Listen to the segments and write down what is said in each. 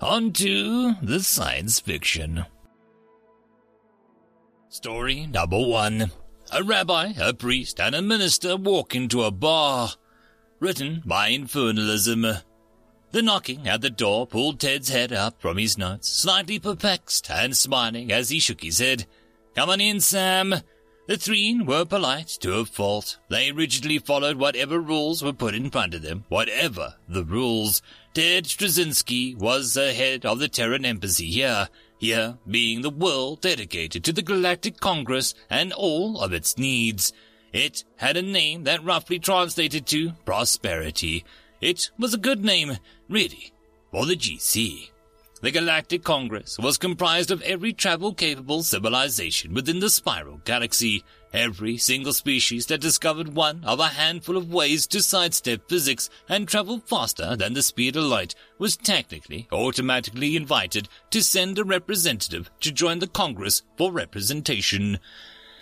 On to the science fiction. Story number one. A rabbi, a priest, and a minister walk into a bar. Written by Infernalism. The knocking at the door pulled Ted's head up from his notes, slightly perplexed and smiling as he shook his head. Come on in, Sam. The Threen were polite to a fault. They rigidly followed whatever rules were put in front of them, whatever the rules. Ted Straczynski was the head of the Terran Embassy here, here being the world dedicated to the Galactic Congress and all of its needs. It had a name that roughly translated to prosperity. It was a good name, really, for the GC. The Galactic Congress was comprised of every travel-capable civilization within the Spiral Galaxy, every single species that discovered one of a handful of ways to sidestep physics and travel faster than the speed of light was technically automatically invited to send a representative to join the Congress for representation.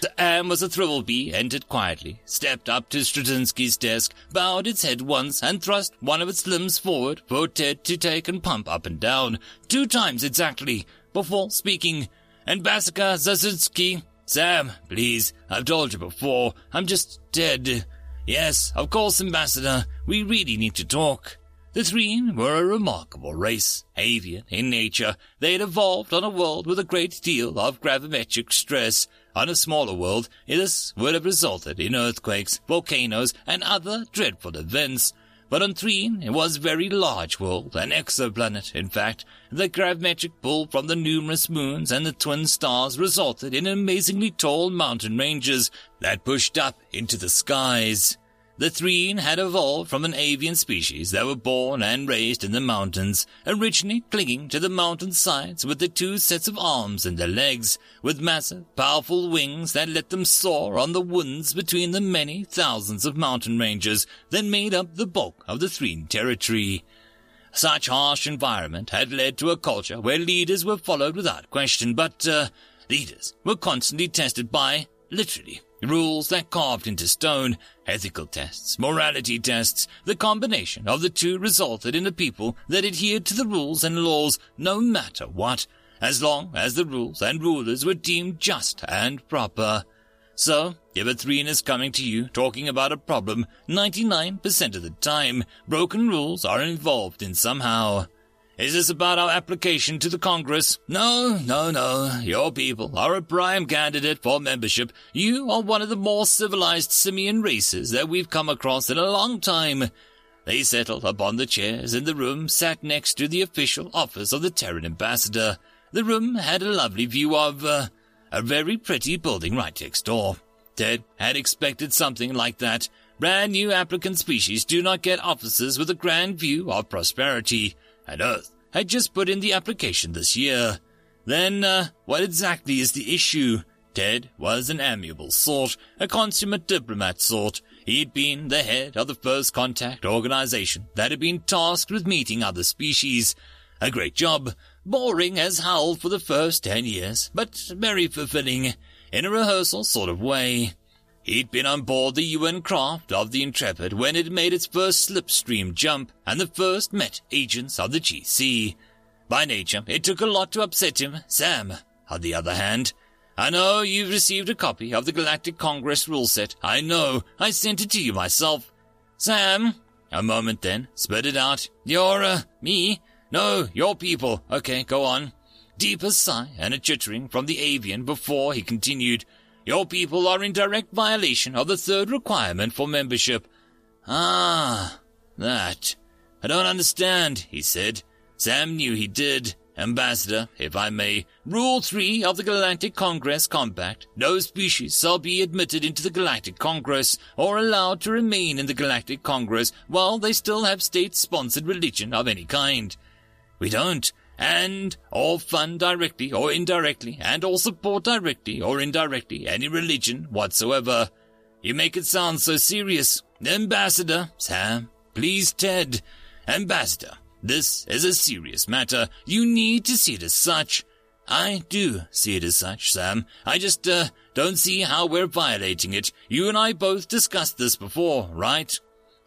The Am was a Thrillbee entered quietly, stepped up to Straczynski's desk, bowed its head once, and thrust one of its limbs forward for Ted to take and pump up and down, two times exactly, before speaking. And Ambassador Straczynski, Sam, please, I've told you before, I'm just Ted. Yes, of course, Ambassador, we really need to talk. The Threen were a remarkable race, avian in nature. They had evolved on a world with a great deal of gravimetric stress, on a smaller world, this would have resulted in earthquakes, volcanoes, and other dreadful events. But on Threen, it was a very large world, an exoplanet, in fact. The gravimetric pull from the numerous moons and the twin stars resulted in amazingly tall mountain ranges that pushed up into the skies. The Threen had evolved from an avian species that were born and raised in the mountains, originally clinging to the mountain sides with the two sets of arms and their legs, with massive, powerful wings that let them soar on the winds between the many thousands of mountain ranges that made up the bulk of the Threen territory. Such harsh environment had led to a culture where leaders were followed without question, but, uh, leaders were constantly tested by, literally, Rules that carved into stone, ethical tests, morality tests, the combination of the two resulted in a people that adhered to the rules and laws no matter what, as long as the rules and rulers were deemed just and proper. So, if a threen is coming to you talking about a problem, 99% of the time, broken rules are involved in somehow. Is this about our application to the Congress? No, no, no. Your people are a prime candidate for membership. You are one of the more civilized simian races that we've come across in a long time. They settled upon the chairs in the room sat next to the official office of the Terran ambassador. The room had a lovely view of, uh, a very pretty building right next door. Ted had expected something like that. Brand new applicant species do not get offices with a grand view of prosperity and Earth had just put in the application this year. Then, uh, what exactly is the issue? Ted was an amiable sort, a consummate diplomat sort. He'd been the head of the first contact organization that had been tasked with meeting other species. A great job, boring as hell for the first ten years, but very fulfilling, in a rehearsal sort of way. He'd been on board the UN craft of the Intrepid when it made its first slipstream jump and the first met agents of the GC. By nature, it took a lot to upset him. Sam, on the other hand, I know you've received a copy of the Galactic Congress rule set. I know. I sent it to you myself. Sam, a moment then, spit it out. You're, uh, me? No, your people. Okay, go on. Deep Deeper sigh and a chittering from the avian before he continued. Your people are in direct violation of the third requirement for membership. Ah, that. I don't understand, he said. Sam knew he did. Ambassador, if I may, Rule 3 of the Galactic Congress Compact. No species shall be admitted into the Galactic Congress or allowed to remain in the Galactic Congress while they still have state-sponsored religion of any kind. We don't and all fund directly or indirectly, and all support directly or indirectly any religion whatsoever. You make it sound so serious. Ambassador, Sam, please, Ted. Ambassador, this is a serious matter. You need to see it as such. I do see it as such, Sam. I just, uh, don't see how we're violating it. You and I both discussed this before, right?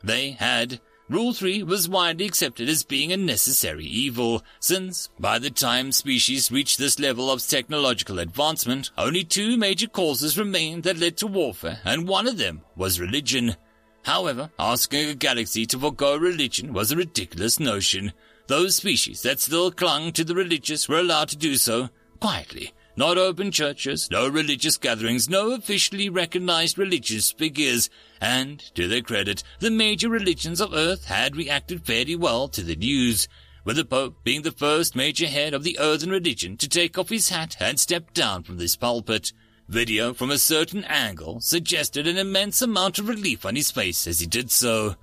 They had. Rule 3 was widely accepted as being a necessary evil, since by the time species reached this level of technological advancement, only two major causes remained that led to warfare, and one of them was religion. However, asking a galaxy to forego religion was a ridiculous notion. Those species that still clung to the religious were allowed to do so quietly. Not open churches, no religious gatherings, no officially recognized religious figures. And, to their credit, the major religions of Earth had reacted fairly well to the news, with the Pope being the first major head of the earthen religion to take off his hat and step down from this pulpit. Video from a certain angle suggested an immense amount of relief on his face as he did so.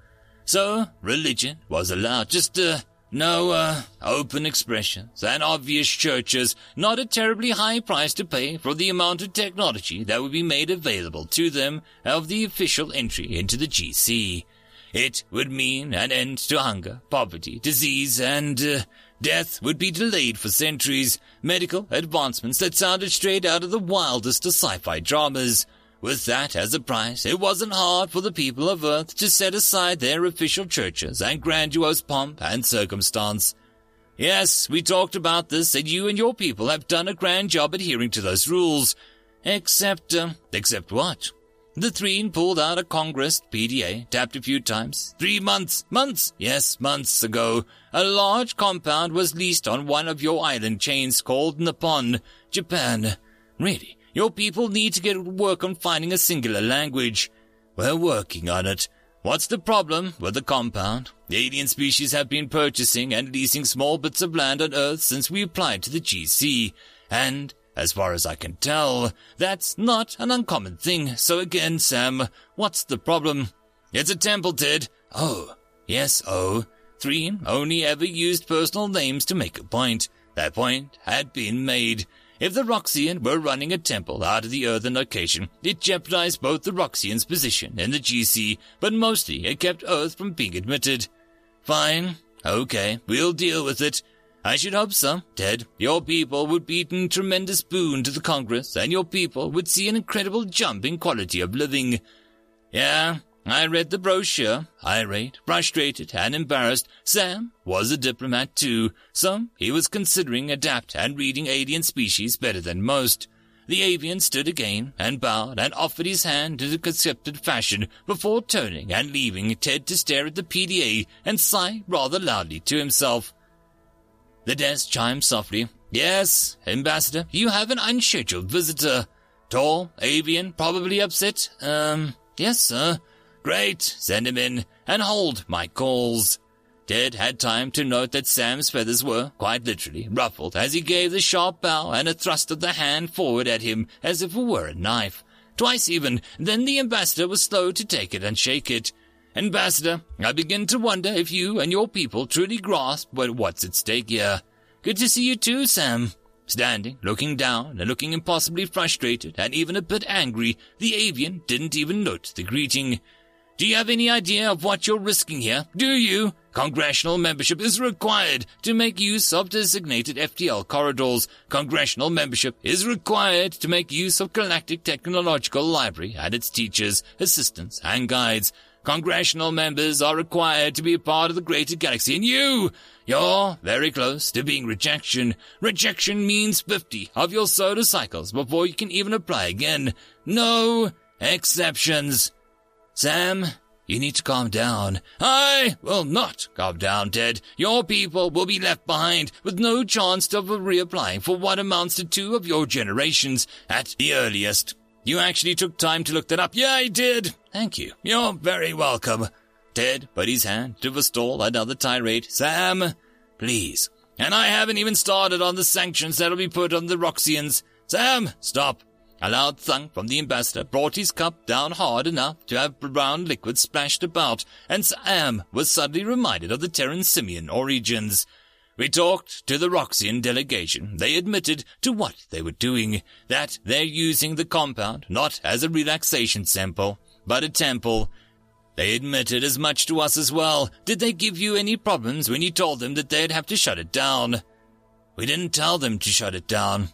So, religion was allowed just, uh, no, uh, open expressions and obvious churches, not a terribly high price to pay for the amount of technology that would be made available to them of the official entry into the GC. It would mean an end to hunger, poverty, disease, and, uh, Death would be delayed for centuries. Medical advancements that sounded straight out of the wildest of sci-fi dramas. With that as a price, it wasn't hard for the people of Earth to set aside their official churches and grandiose pomp and circumstance. Yes, we talked about this, and you and your people have done a grand job adhering to those rules. Except, uh, except what? The Threen pulled out a Congress PDA, tapped a few times. Three months, months, yes, months ago, a large compound was leased on one of your island chains called Nippon, Japan. Really, your people need to get to work on finding a singular language. We're working on it. What's the problem with the compound? Alien species have been purchasing and leasing small bits of land on Earth since we applied to the GC, and as far as I can tell, that's not an uncommon thing. So again, Sam, what's the problem? It's a temple, Ted. Oh, yes, oh. Threen only ever used personal names to make a point. That point had been made. If the Roxian were running a temple out of the earthen location, it jeopardized both the Roxian's position in the GC, but mostly it kept Earth from being admitted. Fine. Okay, we'll deal with it. I should hope so, Ted. Your people would be a tremendous boon to the Congress, and your people would see an incredible jump in quality of living. Yeah, I read the brochure, irate, frustrated, and embarrassed. Sam was a diplomat too, so he was considering adapt and reading alien species better than most. The avian stood again and bowed and offered his hand in a accepted fashion before turning and leaving Ted to stare at the PDA and sigh rather loudly to himself. The desk chimed softly. Yes, Ambassador, you have an unscheduled visitor. Tall, avian, probably upset. Um, yes, sir. Great, send him in, and hold my calls. Ted had time to note that Sam's feathers were, quite literally, ruffled as he gave the sharp bow and a thrust of the hand forward at him as if it were a knife. Twice even, then the ambassador was slow to take it and shake it. Ambassador, I begin to wonder if you and your people truly grasp what's at stake here. Good to see you too, Sam. Standing, looking down, and looking impossibly frustrated and even a bit angry, the avian didn't even note the greeting. Do you have any idea of what you're risking here? Do you? Congressional membership is required to make use of designated FTL corridors. Congressional membership is required to make use of Galactic Technological Library and its teachers, assistants, and guides. Congressional members are required to be a part of the greater galaxy, and you, you're very close to being rejection. Rejection means 50 of your solar cycles before you can even apply again. No exceptions. Sam, you need to calm down. I will not calm down, Ted. Your people will be left behind with no chance of reapplying for what amounts to two of your generations at the earliest. You actually took time to look that up. Yeah, I did. Thank you. You're very welcome. Ted put his hand to forestall another tirade. Sam, please. And I haven't even started on the sanctions that'll be put on the Roxians. Sam, stop. A loud thunk from the ambassador brought his cup down hard enough to have brown liquid splashed about, and Sam was suddenly reminded of the Terran simian origins. We talked to the Roxian delegation. They admitted to what they were doing, that they're using the compound not as a relaxation sample, but a temple. They admitted as much to us as well. Did they give you any problems when you told them that they'd have to shut it down? We didn't tell them to shut it down.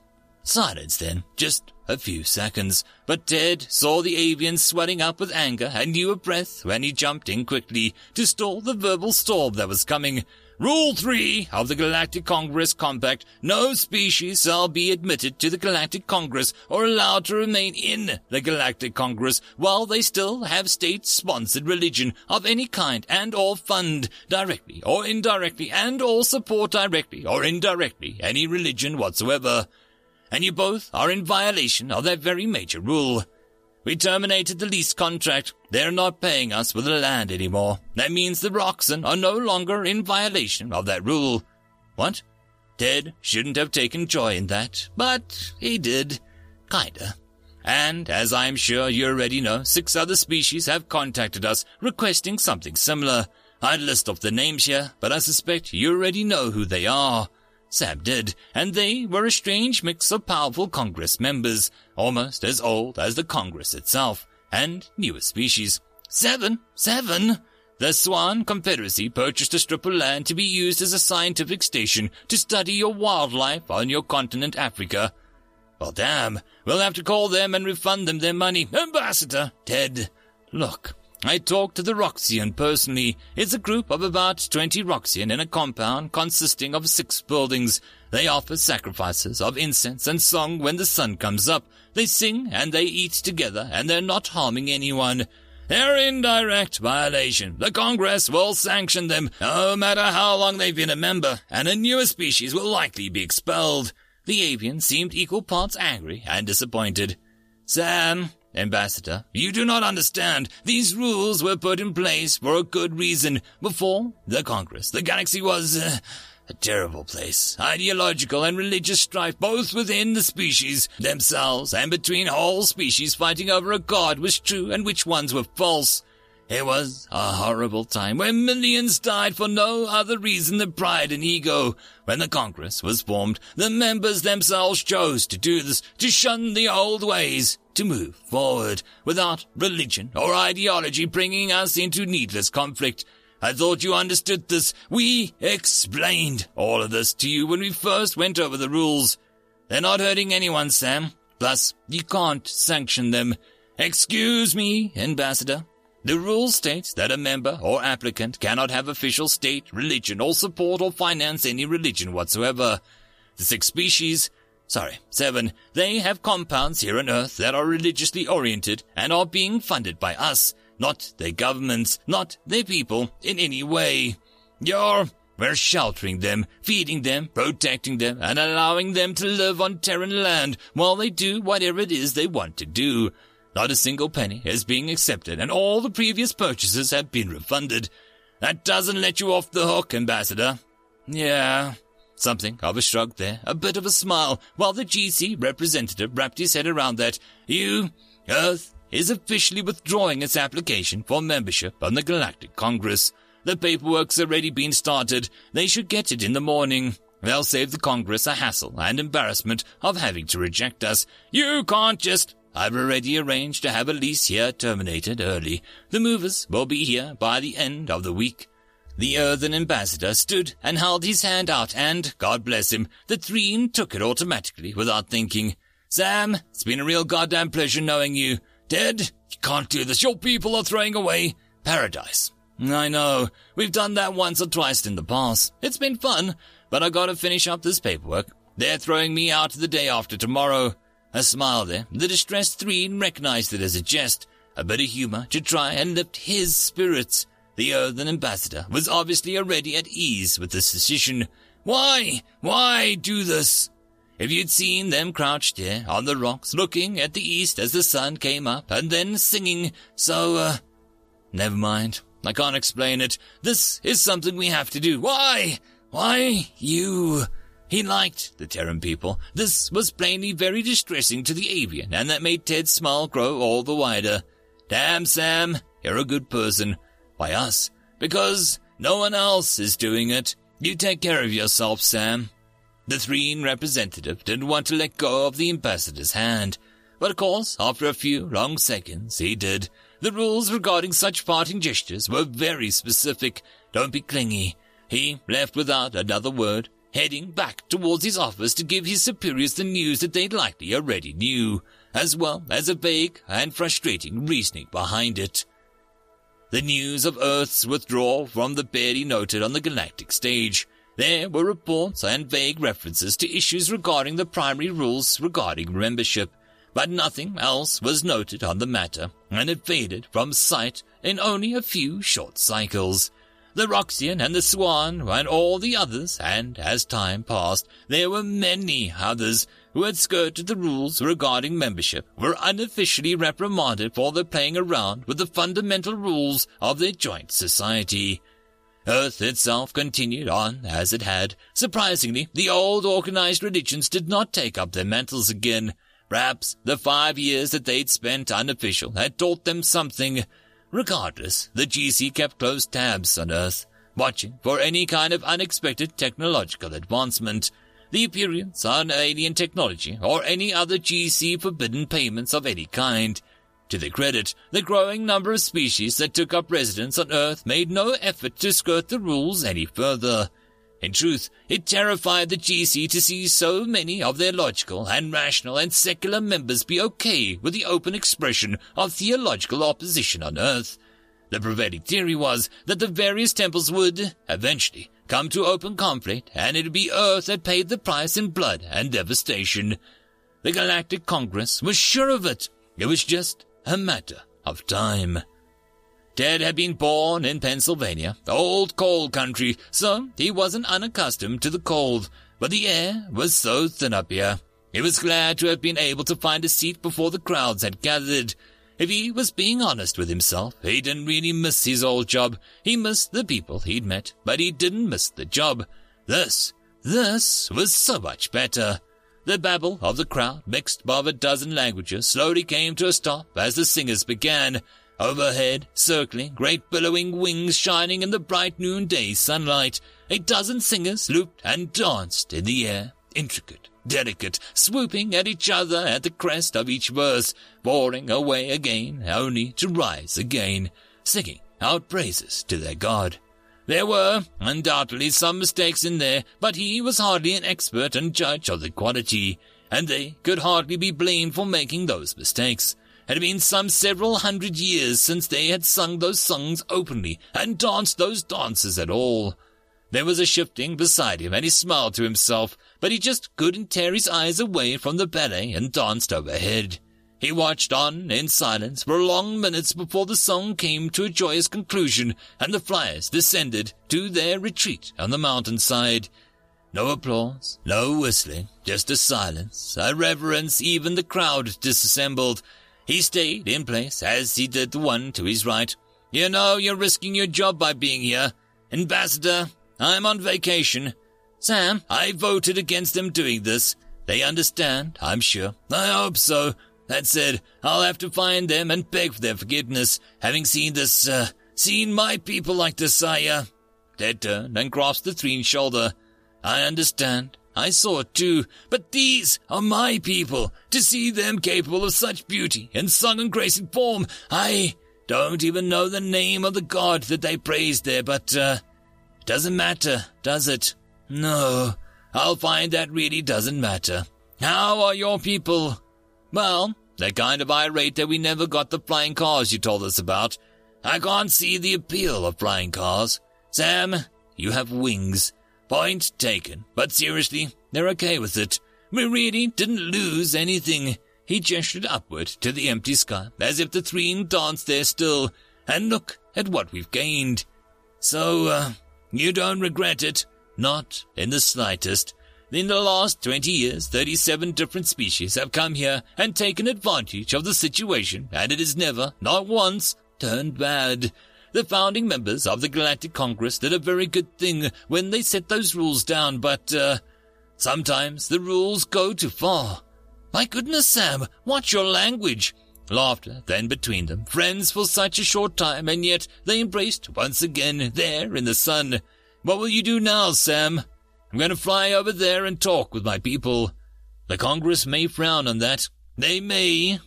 Silence then, just a few seconds. But Ted saw the avian swelling up with anger and knew a breath when he jumped in quickly to stall the verbal storm that was coming. Rule 3 of the Galactic Congress Compact. No species shall be admitted to the Galactic Congress or allowed to remain in the Galactic Congress while they still have state-sponsored religion of any kind and or fund directly or indirectly and or support directly or indirectly any religion whatsoever. And you both are in violation of that very major rule. We terminated the lease contract. They're not paying us for the land anymore. That means the Roxian are no longer in violation of that rule. What? Ted shouldn't have taken joy in that, but he did. Kinda. And, as I'm sure you already know, six other species have contacted us requesting something similar. I'd list off the names here, but I suspect you already know who they are. Sam did, and they were a strange mix of powerful Congress members, almost as old as the Congress itself, and newer species. Seven! Seven! The Swan Confederacy purchased a strip of land to be used as a scientific station to study your wildlife on your continent Africa. Well, damn, we'll have to call them and refund them their money. Ambassador, Ted, look, I talked to the Roxian personally. It's a group of about 20 Roxian in a compound consisting of six buildings. They offer sacrifices of incense and song when the sun comes up. They sing and they eat together and they're not harming anyone. They're in direct violation. The Congress will sanction them, no matter how long they've been a member, and a newer species will likely be expelled. The avian seemed equal parts angry and disappointed. Sam, Ambassador, you do not understand. These rules were put in place for a good reason. Before the Congress, the galaxy was uh, a terrible place. Ideological and religious strife both within the species themselves and between whole species fighting over a god was true and which ones were false. It was a horrible time when millions died for no other reason than pride and ego. When the Congress was formed, the members themselves chose to do this, to shun the old ways, to move forward without religion or ideology bringing us into needless conflict. I thought you understood this. We explained all of this to you when we first went over the rules. They're not hurting anyone, Sam. Plus, you can't sanction them. Excuse me, Ambassador. The rule states that a member or applicant cannot have official state, religion, or support or finance any religion whatsoever. The six species, sorry, seven, they have compounds here on Earth that are religiously oriented and are being funded by us, not their governments, not their people, in any way. You're, we're sheltering them, feeding them, protecting them, and allowing them to live on Terran land while they do whatever it is they want to do. Not a single penny is being accepted, and all the previous purchases have been refunded. That doesn't let you off the hook, Ambassador. Yeah. Something of a shrug there, a bit of a smile, while the GC representative wrapped his head around that. You, Earth, is officially withdrawing its application for membership on the Galactic Congress. The paperwork's already been started. They should get it in the morning. They'll save the Congress a hassle and embarrassment of having to reject us. You can't just I've already arranged to have a lease here terminated early. The movers will be here by the end of the week. The earthen ambassador stood and held his hand out, and, God bless him, the Threen took it automatically without thinking. Sam, it's been a real goddamn pleasure knowing you. Ted, you can't do this. Your people are throwing away paradise. I know. We've done that once or twice in the past. It's been fun, but I gotta finish up this paperwork. They're throwing me out the day after tomorrow. A smile there. The distressed Threen recognized it as a jest, a bit of humor to try and lift his spirits. The earthen ambassador was obviously already at ease with this decision. Why? Why do this? If you'd seen them crouched there on the rocks, looking at the east as the sun came up, and then singing, so, uh, never mind. I can't explain it. This is something we have to do. Why? Why you? He liked the Terran people. This was plainly very distressing to the avian, and that made Ted's smile grow all the wider. Damn, Sam, you're a good person. By us, because no one else is doing it. You take care of yourself, Sam. The Threen representative didn't want to let go of the ambassador's hand, but of course, after a few long seconds, he did. The rules regarding such parting gestures were very specific. Don't be clingy. He left without another word, heading back towards his office to give his superiors the news that they likely already knew, as well as a vague and frustrating reasoning behind it. The news of Earth's withdrawal from the barely noted on the galactic stage there were reports and vague references to issues regarding the primary rules regarding membership, but nothing else was noted on the matter, and it faded from sight in only a few short cycles. The Roxian and the Swan and all the others, and as time passed, there were many others who had skirted the rules regarding membership, were unofficially reprimanded for their playing around with the fundamental rules of their joint society. Earth itself continued on as it had. Surprisingly, the old organized religions did not take up their mantles again. Perhaps the five years that they'd spent unofficial had taught them something. Regardless, the GC kept close tabs on Earth, watching for any kind of unexpected technological advancement, the appearance on alien technology, or any other GC forbidden payments of any kind. To their credit, the growing number of species that took up residence on Earth made no effort to skirt the rules any further. In truth, it terrified the GC to see so many of their logical and rational and secular members be okay with the open expression of theological opposition on Earth. The prevailing theory was that the various temples would, eventually, come to open conflict, and it'd be Earth that paid the price in blood and devastation. The Galactic Congress was sure of it. It was just a matter of time. Ted had been born in Pennsylvania, old coal country, so he wasn't unaccustomed to the cold, but the air was so thin up here. He was glad to have been able to find a seat before the crowds had gathered. If he was being honest with himself, he didn't really miss his old job. He missed the people he'd met, but he didn't miss the job. This, this was so much better. The babble of the crowd, mixed of a dozen languages, slowly came to a stop as the singers began. Overhead, circling, great billowing wings shining in the bright noonday sunlight, a dozen singers looped and danced in the air, intricate, delicate, swooping at each other at the crest of each verse, boring away again, only to rise again, singing out praises to their God. There were undoubtedly some mistakes in there, but he was hardly an expert and judge of the quality, and they could hardly be blamed for making those mistakes. It had been some several hundred years since they had sung those songs openly and danced those dances at all. There was a shifting beside him, and he smiled to himself, but he just couldn't tear his eyes away from the ballet and danced overhead. He watched on in silence for long minutes before the song came to a joyous conclusion and the flyers descended to their retreat on the mountainside. No applause, no whistling, just a silence, a reverence even the crowd disassembled. He stayed in place as he did the one to his right. You know you're risking your job by being here. Ambassador, I'm on vacation. Sam, I voted against them doing this. They understand, I'm sure. I hope so. That said, I'll have to find them and beg for their forgiveness, having seen this, uh, seen my people like this, I. Ted turned and grasped the Threen's shoulder. I understand. I saw it too, but these are my people. To see them capable of such beauty and sung and gracing form, I don't even know the name of the god that they praised there, but, uh, doesn't matter, does it? No, I'll find that really doesn't matter. How are your people? Well, they're kind of irate that we never got the flying cars you told us about. I can't see the appeal of flying cars. Sam, you have wings. Point taken. But seriously, they're okay with it. We really didn't lose anything. He gestured upward to the empty sky, as if the Threen danced there still. And look at what we've gained. So, uh, you don't regret it? Not in the slightest. In the last 20 years, 37 different species have come here and taken advantage of the situation, and it has never, not once, turned bad. The founding members of the Galactic Congress did a very good thing when they set those rules down, but, uh, sometimes the rules go too far. My goodness, Sam, watch your language. Laughter then between them, friends for such a short time, and yet they embraced once again there in the sun. What will you do now, Sam? I'm going to fly over there and talk with my people. The Congress may frown on that. They may.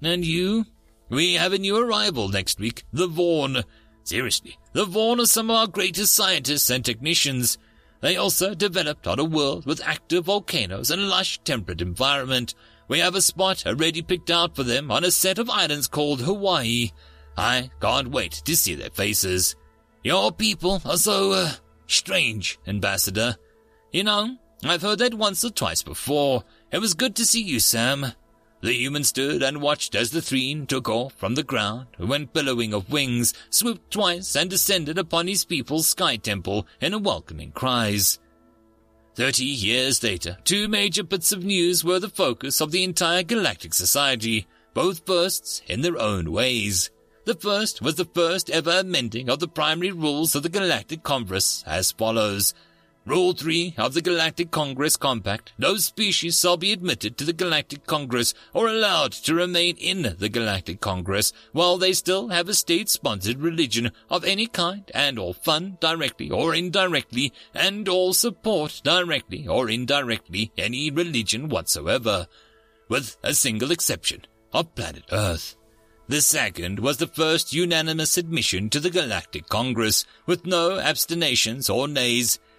And you? We have a new arrival next week, the Vaughn. Seriously, the Vaughn are some of our greatest scientists and technicians. They also developed on a world with active volcanoes and lush temperate environment. We have a spot already picked out for them on a set of islands called Hawaii. I can't wait to see their faces. Your people are so, uh, strange, Ambassador. You know, I've heard that once or twice before. It was good to see you, Sam. The human stood and watched as the threen took off from the ground, went billowing of wings, swooped twice, and descended upon his people's sky temple in a welcoming cries. Thirty years later, two major bits of news were the focus of the entire galactic society, both firsts in their own ways. The first was the first ever amending of the primary rules of the Galactic Congress as follows. Rule 3 of the Galactic Congress Compact. No species shall be admitted to the Galactic Congress or allowed to remain in the Galactic Congress while they still have a state-sponsored religion of any kind and or fund directly or indirectly and or support directly or indirectly any religion whatsoever. With a single exception of planet Earth. The second was the first unanimous admission to the Galactic Congress with no abstentions or nays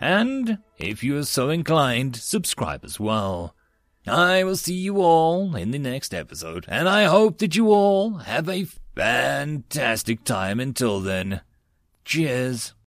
And if you are so inclined, subscribe as well. I will see you all in the next episode, and I hope that you all have a fantastic time until then. Cheers.